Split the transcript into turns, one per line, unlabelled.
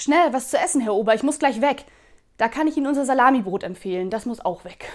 Schnell, was zu essen, Herr Ober, ich muss gleich weg. Da kann ich Ihnen unser Salamibrot empfehlen, das muss auch weg.